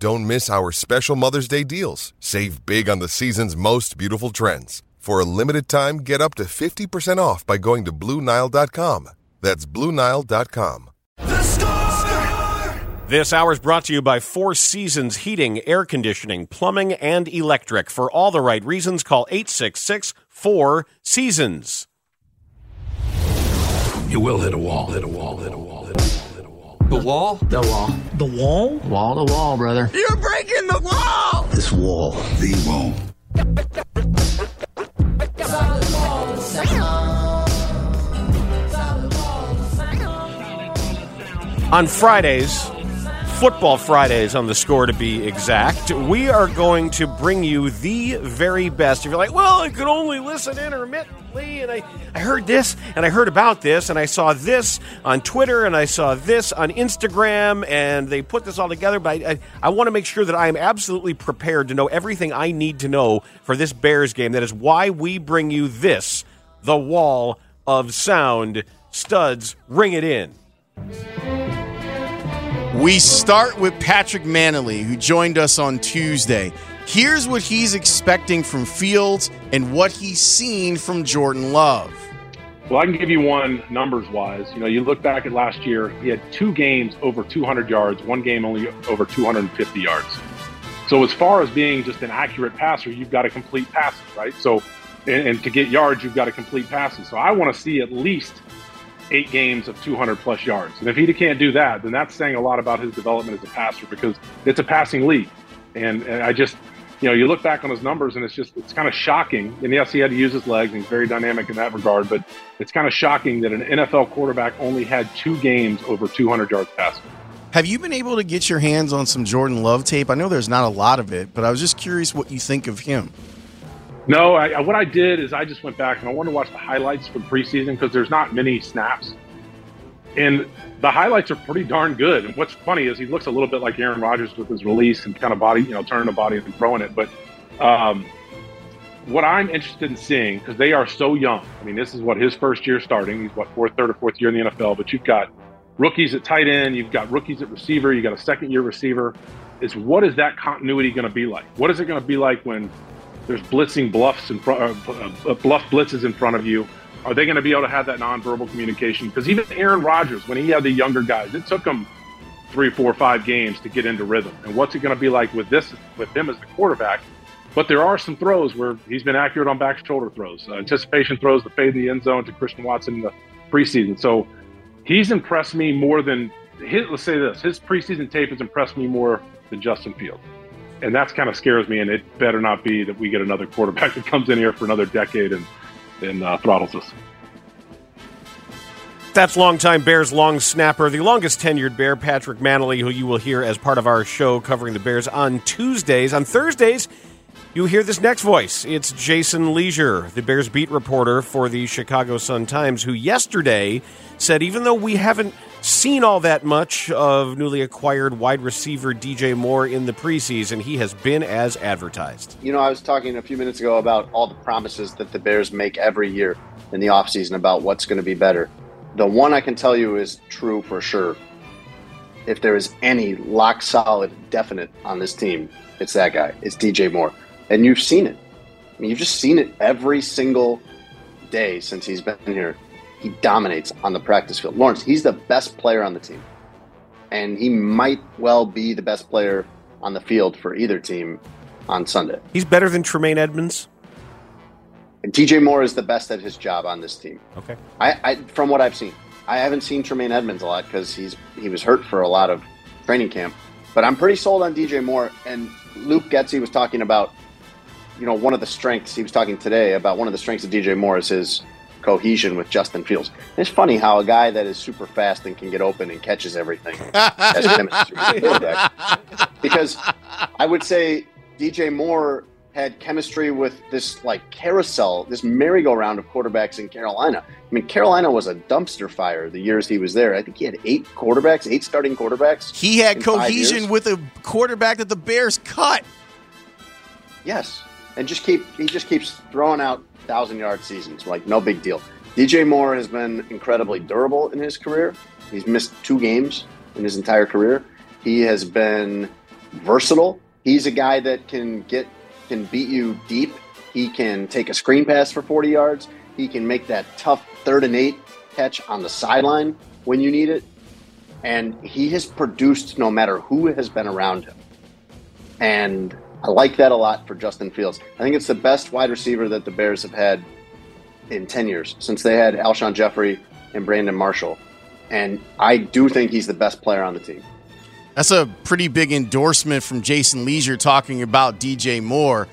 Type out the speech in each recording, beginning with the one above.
Don't miss our special Mother's Day deals. Save big on the season's most beautiful trends. For a limited time, get up to 50% off by going to Bluenile.com. That's Bluenile.com. This hour is brought to you by Four Seasons Heating, Air Conditioning, Plumbing, and Electric. For all the right reasons, call 866 4 Seasons. You will hit a wall, hit a wall, hit a wall, hit a wall, hit a wall. The wall? The wall. The wall? Wall to wall, brother. You're breaking the wall! This wall, the wall. On Fridays, Football Fridays on the score to be exact, we are going to bring you the very best. If you're like, well, I could only listen intermittently, and I, I heard this, and I heard about this, and I saw this on Twitter, and I saw this on Instagram, and they put this all together, but I, I, I want to make sure that I am absolutely prepared to know everything I need to know for this Bears game. That is why we bring you this the wall of sound. Studs, ring it in. We start with Patrick Mannelly, who joined us on Tuesday. Here's what he's expecting from Fields and what he's seen from Jordan Love. Well, I can give you one numbers wise. You know, you look back at last year, he had two games over 200 yards, one game only over 250 yards. So, as far as being just an accurate passer, you've got to complete passes, right? So, and, and to get yards, you've got to complete passes. So, I want to see at least eight games of 200 plus yards. And if he can't do that, then that's saying a lot about his development as a passer because it's a passing league. And, and I just, you know, you look back on his numbers and it's just, it's kind of shocking. And yes, he had to use his legs and he's very dynamic in that regard, but it's kind of shocking that an NFL quarterback only had two games over 200 yards passing. Have you been able to get your hands on some Jordan Love tape? I know there's not a lot of it, but I was just curious what you think of him. No, I, what I did is I just went back and I wanted to watch the highlights from preseason because there's not many snaps. And the highlights are pretty darn good. And what's funny is he looks a little bit like Aaron Rodgers with his release and kind of body, you know, turning the body and throwing it. But um, what I'm interested in seeing, because they are so young, I mean, this is what his first year starting. He's what, fourth, third, or fourth year in the NFL, but you've got rookies at tight end, you've got rookies at receiver, you've got a second year receiver. Is what is that continuity going to be like? What is it going to be like when there's blitzing bluffs in front, uh, uh, bluff blitzes in front of you. Are they going to be able to have that nonverbal communication? Because even Aaron Rodgers, when he had the younger guys, it took him three, four, five games to get into rhythm. And what's it going to be like with this, with him as the quarterback? But there are some throws where he's been accurate on back shoulder throws, uh, anticipation throws to fade in the end zone to Christian Watson in the preseason. So he's impressed me more than his. Let's say this: his preseason tape has impressed me more than Justin Fields and that's kind of scares me. And it better not be that we get another quarterback that comes in here for another decade and and uh, throttles us. That's longtime Bears long snapper, the longest tenured Bear, Patrick Mannelly, who you will hear as part of our show covering the Bears on Tuesdays. On Thursdays, you hear this next voice. It's Jason Lieser, the Bears beat reporter for the Chicago Sun Times, who yesterday said even though we haven't seen all that much of newly acquired wide receiver DJ Moore in the preseason. He has been as advertised. You know, I was talking a few minutes ago about all the promises that the Bears make every year in the offseason about what's going to be better. The one I can tell you is true for sure. If there is any lock solid, definite on this team, it's that guy. It's DJ Moore. And you've seen it. I mean, you've just seen it every single day since he's been here he dominates on the practice field. Lawrence, he's the best player on the team. And he might well be the best player on the field for either team on Sunday. He's better than Tremaine Edmunds? DJ Moore is the best at his job on this team. Okay. I, I from what I've seen, I haven't seen Tremaine Edmunds a lot because he's he was hurt for a lot of training camp. But I'm pretty sold on DJ Moore. And Luke Getsy was talking about, you know, one of the strengths he was talking today about one of the strengths of DJ Moore is his cohesion with Justin Fields. It's funny how a guy that is super fast and can get open and catches everything has chemistry with quarterback. Because I would say DJ Moore had chemistry with this like carousel, this merry-go-round of quarterbacks in Carolina. I mean, Carolina was a dumpster fire the years he was there. I think he had eight quarterbacks, eight starting quarterbacks. He had cohesion with a quarterback that the Bears cut. Yes, and just keep he just keeps throwing out thousand yard seasons like no big deal. DJ Moore has been incredibly durable in his career. He's missed two games in his entire career. He has been versatile. He's a guy that can get can beat you deep. He can take a screen pass for 40 yards. He can make that tough third and eight catch on the sideline when you need it. And he has produced no matter who has been around him. And I like that a lot for Justin Fields. I think it's the best wide receiver that the Bears have had in 10 years since they had Alshon Jeffery and Brandon Marshall. And I do think he's the best player on the team. That's a pretty big endorsement from Jason Lieser talking about DJ Moore.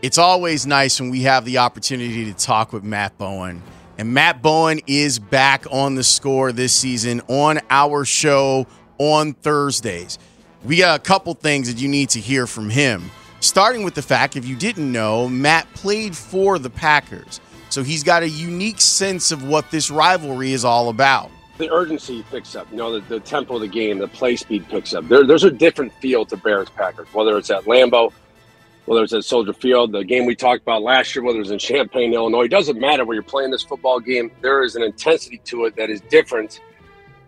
It's always nice when we have the opportunity to talk with Matt Bowen. And Matt Bowen is back on the score this season on our show on Thursdays. We got a couple things that you need to hear from him. Starting with the fact, if you didn't know, Matt played for the Packers. So he's got a unique sense of what this rivalry is all about. the urgency picks up. You know, the, the tempo of the game, the play speed picks up. There, there's a different feel to Bears Packers, whether it's at Lambeau, whether it's at Soldier Field, the game we talked about last year, whether it's in Champaign, Illinois. It doesn't matter where you're playing this football game. There is an intensity to it that is different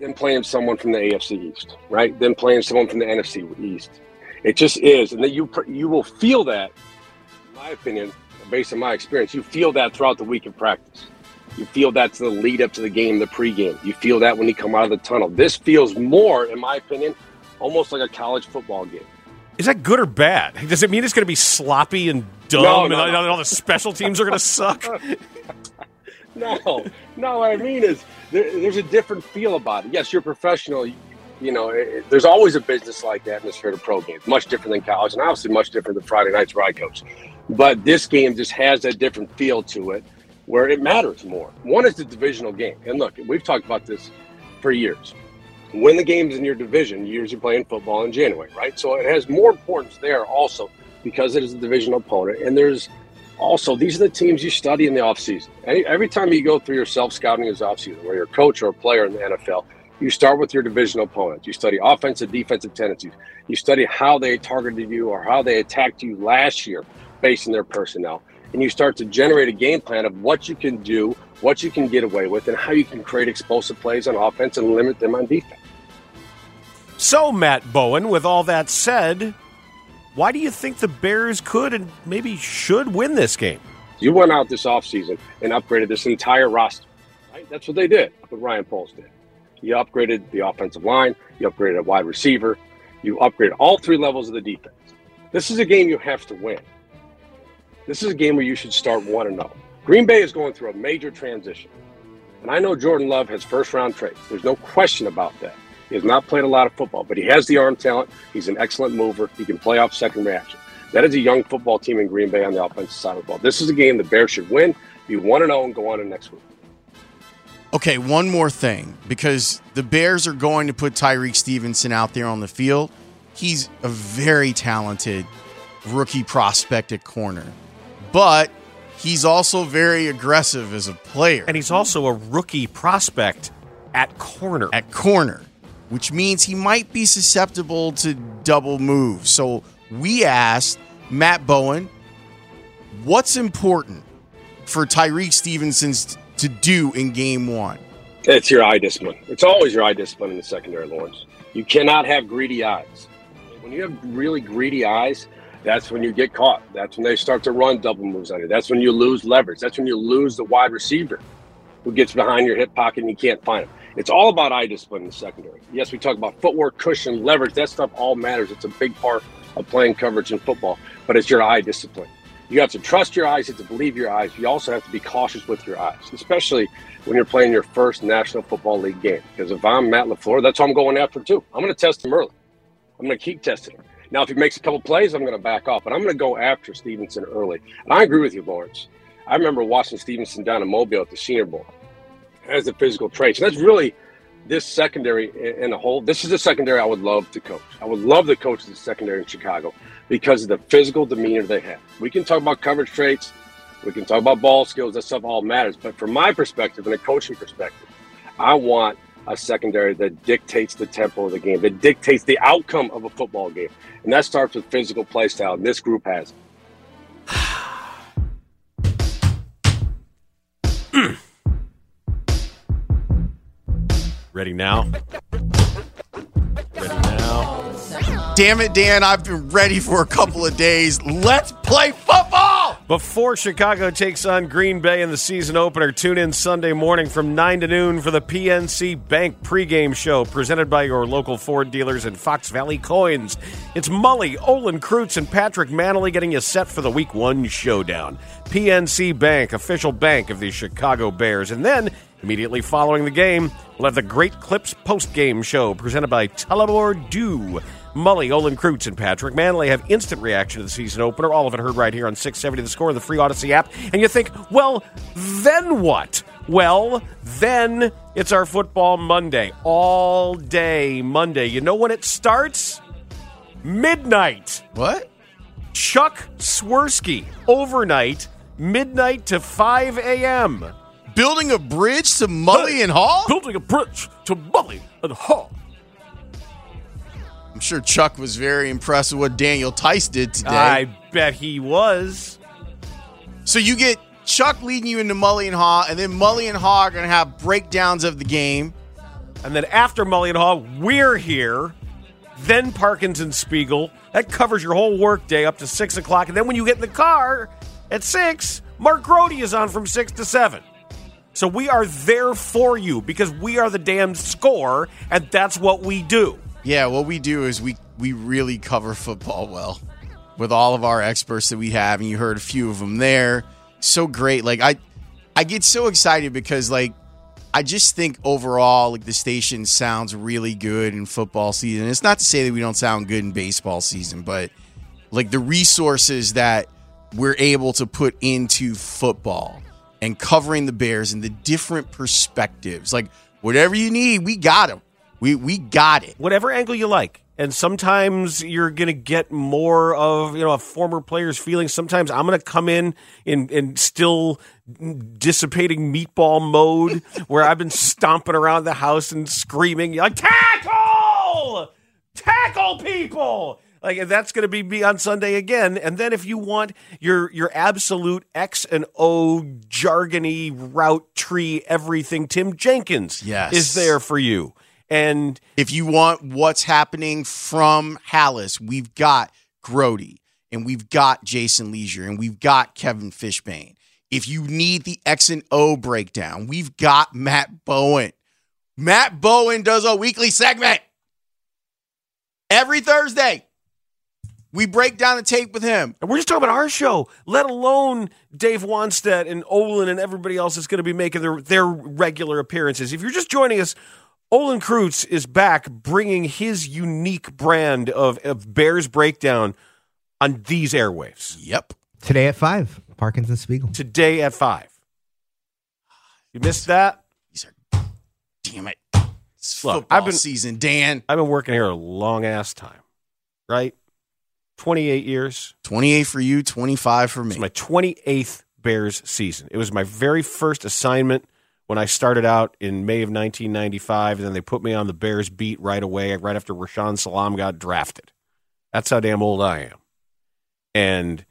than playing someone from the AFC East, right? Than playing someone from the NFC East. It just is, and that you you will feel that. In my opinion, based on my experience, you feel that throughout the week of practice. You feel that to the lead up to the game, the pregame. You feel that when you come out of the tunnel. This feels more, in my opinion, almost like a college football game. Is that good or bad? Does it mean it's going to be sloppy and dumb No, no, all, no. and all the special teams are going to suck? No, no. What I mean is, there, there's a different feel about it. Yes, you're professional. You, you know, it, there's always a business-like atmosphere to pro games. Much different than college, and obviously much different than Friday nights where I coach. But this game just has that different feel to it, where it matters more. One is the divisional game, and look, we've talked about this for years. Win the games in your division, years you're playing football in January, right? So it has more importance there also because it is a divisional opponent, and there's also, these are the teams you study in the offseason. Every time you go through your self scouting as offseason, where you're a coach or a player in the NFL, you start with your divisional opponents. You study offensive, defensive tendencies. You study how they targeted you or how they attacked you last year based on their personnel. And you start to generate a game plan of what you can do, what you can get away with, and how you can create explosive plays on offense and limit them on defense. So, Matt Bowen, with all that said, why do you think the Bears could and maybe should win this game? You went out this offseason and upgraded this entire roster. Right? That's what they did. What Ryan Poles did. You upgraded the offensive line, you upgraded a wide receiver, you upgraded all three levels of the defense. This is a game you have to win. This is a game where you should start 1 0. Green Bay is going through a major transition. And I know Jordan Love has first round traits. There's no question about that. He has not played a lot of football, but he has the arm talent. He's an excellent mover. He can play off second reaction. That is a young football team in Green Bay on the offensive side of the ball. This is a game the Bears should win, be 1 0, and go on to next week. Okay, one more thing because the Bears are going to put Tyrique Stevenson out there on the field. He's a very talented rookie prospect at corner, but he's also very aggressive as a player And he's also a rookie prospect at corner. at corner, which means he might be susceptible to double moves. So we asked Matt Bowen, what's important for Tyrique Stevenson to do in game one? It's your eye discipline. It's always your eye discipline in the secondary, Lawrence. You cannot have greedy eyes. When you have really greedy eyes, that's when you get caught. That's when they start to run double moves on you. That's when you lose leverage. That's when you lose the wide receiver who gets behind your hip pocket and you can't find him. It's all about eye discipline in the secondary. Yes, we talk about footwork, cushion, leverage. That stuff all matters. It's a big part of playing coverage in football, but it's your eye discipline. You have to trust your eyes, you have to believe your eyes. You also have to be cautious with your eyes, especially when you're playing your first National Football League game. Because if I'm Matt LaFleur, that's what I'm going after too. I'm going to test him early. I'm going to keep testing him. Now, if he makes a couple plays, I'm going to back off, but I'm going to go after Stevenson early. And I agree with you, Lawrence. I remember watching Stevenson down in Mobile at the Senior Bowl as a physical trait. And that's really this secondary in a whole. This is a secondary I would love to coach. I would love to coach the secondary in Chicago because of the physical demeanor they have. We can talk about coverage traits, we can talk about ball skills. That stuff all matters. But from my perspective and a coaching perspective, I want a secondary that dictates the tempo of the game, that dictates the outcome of a football game. And that starts with physical play style. And this group has Ready now? Ready now? Damn it, Dan, I've been ready for a couple of days. Let's play football! Before Chicago takes on Green Bay in the season opener, tune in Sunday morning from 9 to noon for the PNC Bank pregame show presented by your local Ford dealers and Fox Valley Coins. It's Mully, Olin Kreutz, and Patrick Mannelly getting you set for the Week 1 showdown. PNC Bank, official bank of the Chicago Bears. And then Immediately following the game, we'll have the Great Clips post-game show presented by Tullamore Dew. Mully, Olin Kreutz, and Patrick Mannelly have instant reaction to the season opener. All of it heard right here on 670 The Score, the free Audacy app. And you think, well, then what? Well, then it's our football Monday. All day Monday. You know when it starts? Midnight. What? Chuck Swirsky. Overnight, midnight to 5 a.m building a bridge to Mully and Haugh? Building a bridge to Mully and Haugh. I'm sure Chuck was very impressed with what Daniel Tice did today. I bet he was. So you get Chuck leading you into Mully and Haugh, and then Mully and Haugh are going to have breakdowns of the game. And then after Mully and Haugh, we're here. Then Parkins and Spiegel. That covers your whole workday up to 6 o'clock. And then when you get in the car at 6, Mark Grote is on from 6 to 7. So we are there for you because we are the damn score, and that's what we do. Yeah, what we do is we we really cover football well with all of our experts that we have, and you heard a few of them there. So great. Like I I get so excited because like I just think overall like the station sounds really good in football season. It's not to say that we don't sound good in baseball season, but like the resources that we're able to put into football and covering the Bears and the different perspectives. Like whatever you need, we got them. We we got it. Whatever angle you like. And sometimes you're going to get more of, you know, a former player's feelings. Sometimes I'm going to come in in, still dissipating meatball mode where I've been stomping around the house and screaming, like, tackle! Tackle people! Like that's going to be, me on Sunday again. And then if you want your your absolute X and O jargony route tree everything, Tim Jenkins yes. is there for you. And if you want what's happening from Halas, we've got Grote and we've got Jason Lieser and we've got Kevin Fishbain. If you need the X and O breakdown, we've got Matt Bowen. Matt Bowen does a weekly segment every Thursday. We break down the tape with him. And we're just talking about our show, let alone Dave Wannstedt and Olin and everybody else that's going to be making their, their regular appearances. If you're just joining us, Olin Kreutz is back bringing his unique brand of, of Bears breakdown on these airwaves. Yep. Today at 5, Parkinson Spiegel. Today at 5. You missed that? These are, damn it. It's Look, football I've been, season, Dan. I've been working here a long ass time, right? 28 years. 28 for you, 25 for me. It's my 28th Bears season. It was my very first assignment when I started out in May of 1995, and then they put me on the Bears beat right away, right after Rashaan Salaam got drafted. That's how damn old I am. And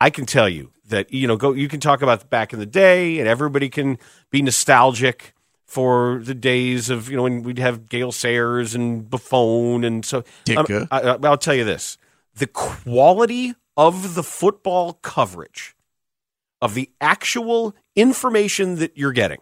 I can tell you that, you know, go you can talk about back in the day, and everybody can be nostalgic for the days of, you know, when we'd have Gale Sayers and Buffon and so um, I, I'll tell you this the quality of the football coverage of the actual information that you're getting,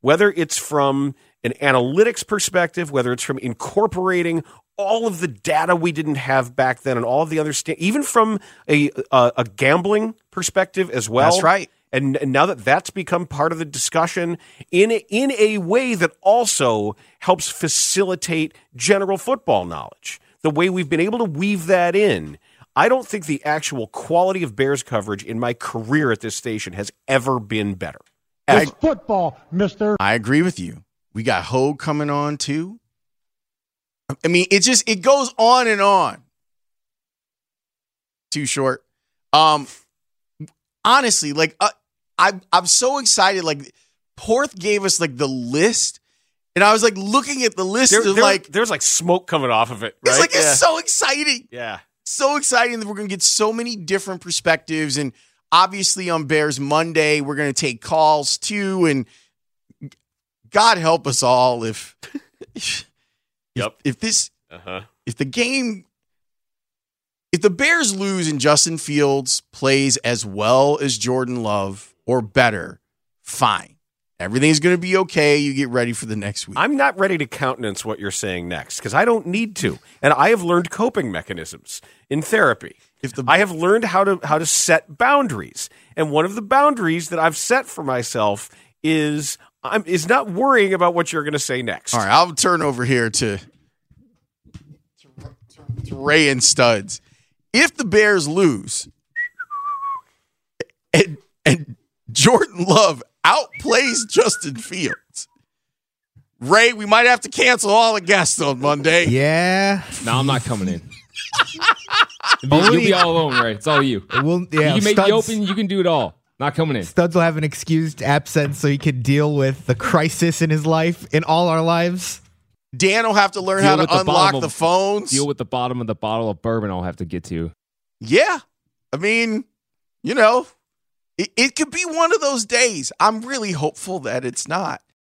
whether it's from an analytics perspective, whether it's from incorporating all of the data we didn't have back then and all of the other sta- even from a, a a gambling perspective as well. That's right. And, and now that that's become part of the discussion in a, in a way that also helps facilitate general football knowledge, the way we've been able to weave that in, I don't think the actual quality of Bears coverage in my career at this station has ever been better. I, football, mister. I agree with you. We got Hogue coming on too. I mean, it just it goes on and on. Too short. Um honestly, like uh, I I'm so excited like Porth gave us like the list and I was like looking at the list There- of there- like there's like smoke coming off of it. Right? it's like yeah. it's so exciting. yeah. so exciting that we're going to get so many different perspectives. And obviously, on Bears Monday, we're going to take calls too. And God help us all if, if, Yep. if this, Uh-huh. if the game, if the Bears lose and Justin Fields plays as well as Jordan Love or better, fine. Everything's going to be okay. You get ready for the next week. I'm not ready to countenance what you're saying next because I don't need to, and I have learned coping mechanisms in therapy. If the I have learned how to how to set boundaries, and one of the boundaries that I've set for myself is I'm is not worrying about what you're going to say next. All right, I'll turn over here to, to, to Ray and Studs. If the Bears lose and, and Jordan Love outplays Justin Fields, Ray, we might have to cancel all the guests on Monday. Yeah. No, I'm not coming in. You'll be- You'll be all alone, right? It's all you. We'll, yeah, you can make Studs, the open. You can do it all. Not coming in. Studs will have an excused absence so he can deal with the crisis in his life, in all our lives. Dan will have to learn Deal how to the unlock bottom the phones. Deal with the bottom of the bottle of bourbon. I'll have to get to. Yeah. I mean, you know, it, it could be one of those days. I'm really hopeful that it's not.